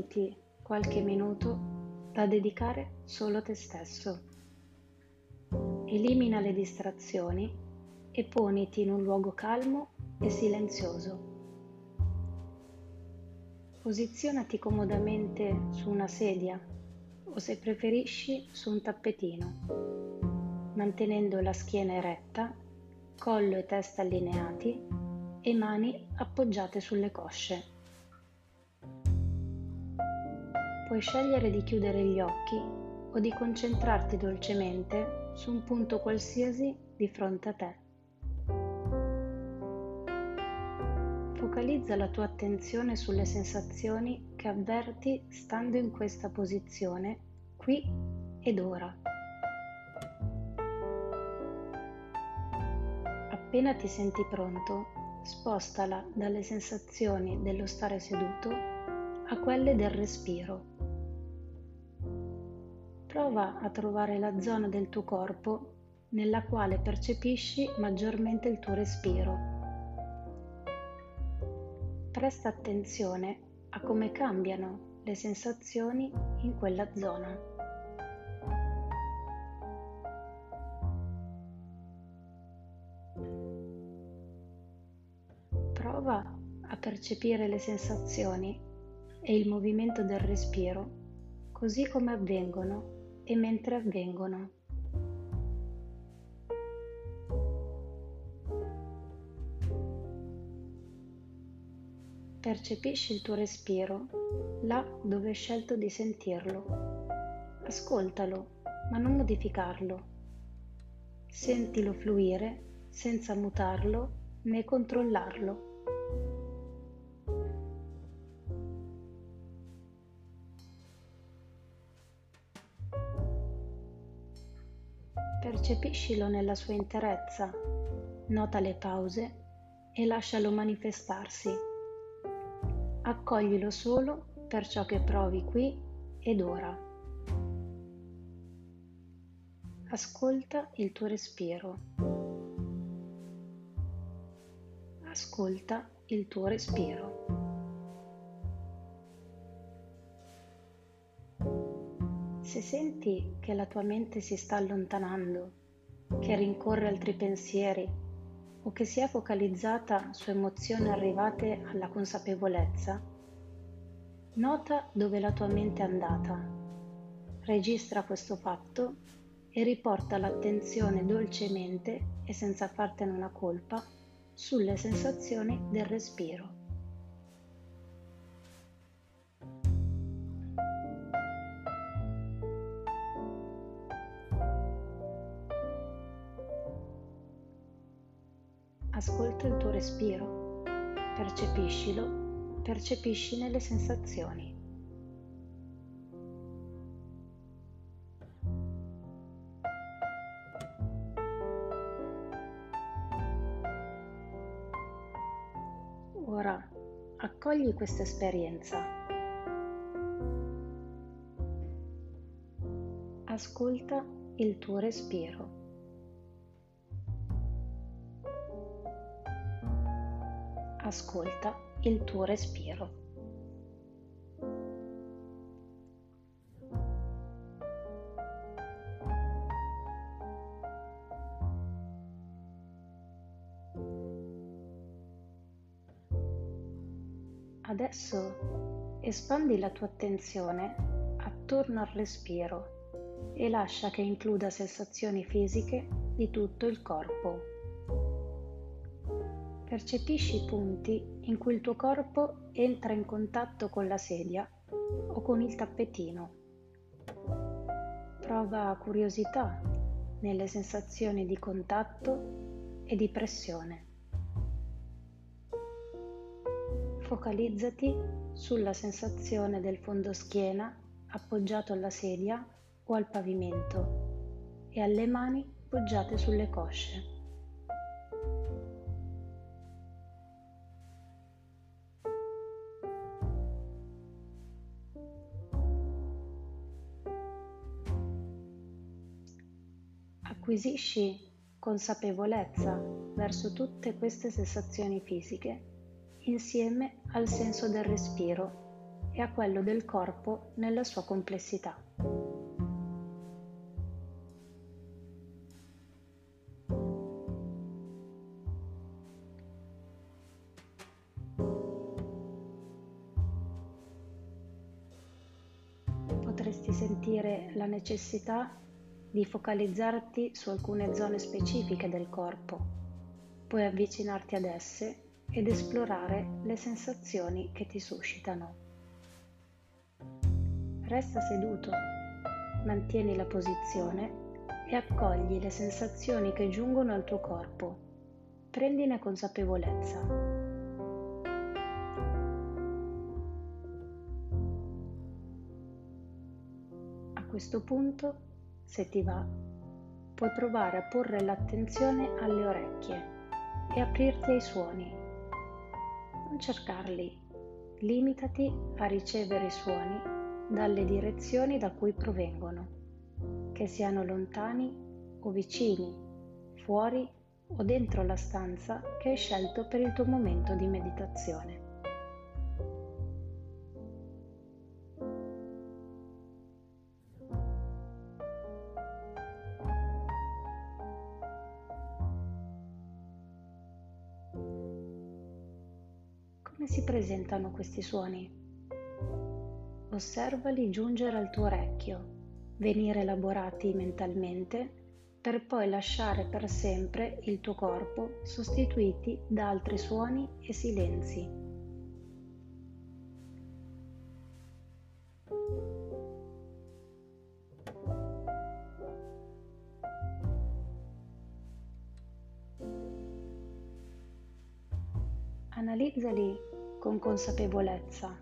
Concediti qualche minuto da dedicare solo a te stesso. Elimina le distrazioni e poniti in un luogo calmo e silenzioso. Posizionati comodamente su una sedia o se preferisci su un tappetino, mantenendo la schiena eretta, collo e testa allineati e mani appoggiate sulle cosce. Puoi scegliere di chiudere gli occhi o di concentrarti dolcemente su un punto qualsiasi di fronte a te. Focalizza la tua attenzione sulle sensazioni che avverti stando in questa posizione qui ed ora. Appena ti senti pronto, spostala dalle sensazioni dello stare seduto a quelle del respiro. Prova a trovare la zona del tuo corpo nella quale percepisci maggiormente il tuo respiro. Presta attenzione a come cambiano le sensazioni in quella zona. Prova a percepire le sensazioni e il movimento del respiro così come avvengono e mentre avvengono. Percepisci il tuo respiro là dove hai scelto di sentirlo. Ascoltalo, ma non modificarlo. Sentilo fluire senza mutarlo né controllarlo. Percepiscilo nella sua interezza, nota le pause e lascialo manifestarsi. Accoglilo solo per ciò che provi qui ed ora. Ascolta il tuo respiro. Ascolta il tuo respiro. Se senti che la tua mente si sta allontanando, che rincorre altri pensieri o che si è focalizzata su emozioni arrivate alla consapevolezza, nota dove la tua mente è andata, registra questo fatto e riporta l'attenzione dolcemente e senza fartene una colpa sulle sensazioni del respiro. Ascolta il tuo respiro, percepiscilo, percepisci le sensazioni. Ora accogli questa esperienza. Ascolta il tuo respiro. Ascolta il tuo respiro. Adesso espandi la tua attenzione attorno al respiro e lascia che includa sensazioni fisiche di tutto il corpo. Percepisci i punti in cui il tuo corpo entra in contatto con la sedia o con il tappetino. Prova curiosità nelle sensazioni di contatto e di pressione. Focalizzati sulla sensazione del fondoschiena appoggiato alla sedia o al pavimento e alle mani poggiate sulle cosce. Acquisisci consapevolezza verso tutte queste sensazioni fisiche insieme al senso del respiro e a quello del corpo nella sua complessità. Potresti sentire la necessità di focalizzarti su alcune zone specifiche del corpo. Puoi avvicinarti ad esse ed esplorare le sensazioni che ti suscitano. Resta seduto, mantieni la posizione e accogli le sensazioni che giungono al tuo corpo. Prendine consapevolezza. A questo punto, se ti va, puoi provare a porre l'attenzione alle orecchie e aprirti ai suoni. Non cercarli, limitati a ricevere i suoni dalle direzioni da cui provengono che siano lontani o vicini, fuori o dentro la stanza che hai scelto per il tuo momento di meditazione. Come si presentano questi suoni? Osservali giungere al tuo orecchio venire elaborati mentalmente per poi lasciare per sempre il tuo corpo sostituiti da altri suoni e silenzi. Analizzali con consapevolezza,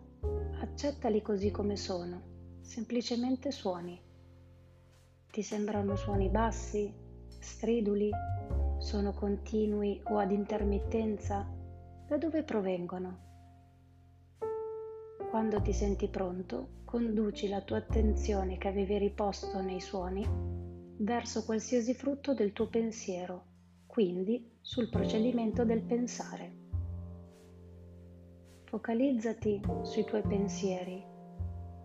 accettali così come sono, semplicemente suoni. Ti sembrano suoni bassi, striduli? Sono continui o ad intermittenza? Da dove provengono? Quando ti senti pronto, conduci la tua attenzione che avevi riposto nei suoni verso qualsiasi frutto del tuo pensiero, quindi sul procedimento del pensare. Focalizzati sui tuoi pensieri,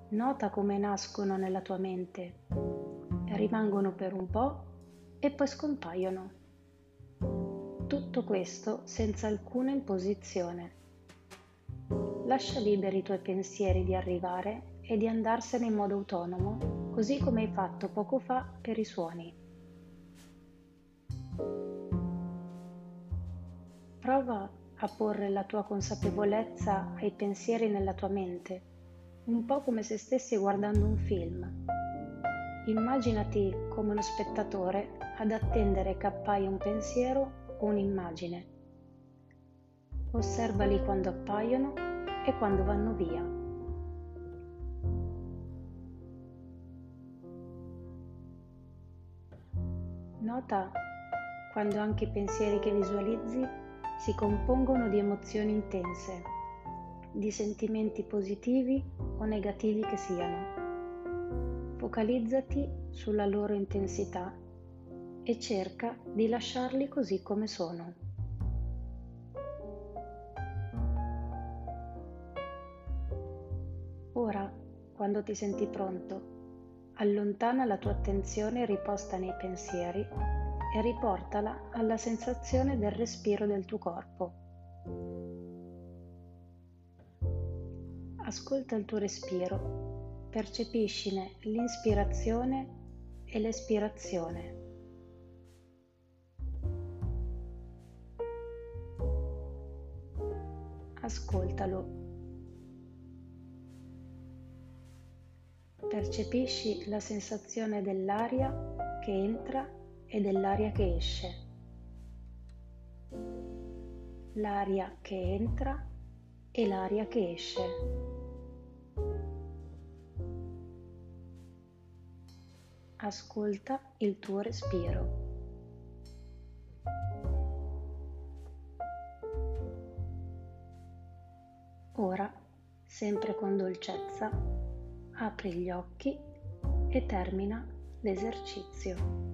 nota come nascono nella tua mente rimangono per un po' e poi scompaiono. Tutto questo senza alcuna imposizione. Lascia liberi i tuoi pensieri di arrivare e di andarsene in modo autonomo, così come hai fatto poco fa per i suoni. Prova a porre la tua consapevolezza ai pensieri nella tua mente, un po' come se stessi guardando un film Immaginati come uno spettatore ad attendere che appaia un pensiero o un'immagine. Osservali quando appaiono e quando vanno via. Nota quando anche i pensieri che visualizzi si compongono di emozioni intense, di sentimenti positivi o negativi che siano. Focalizzati sulla loro intensità e cerca di lasciarli così come sono. Ora, quando ti senti pronto, allontana la tua attenzione riposta nei pensieri e riportala alla sensazione del respiro del tuo corpo. Ascolta il tuo respiro percepiscine l'inspirazione e l'espirazione. Ascoltalo. Percepisci la sensazione dell'aria che entra e dell'aria che esce. L'aria che entra e l'aria che esce. Ascolta il tuo respiro. Ora, sempre con dolcezza, apri gli occhi e termina l'esercizio.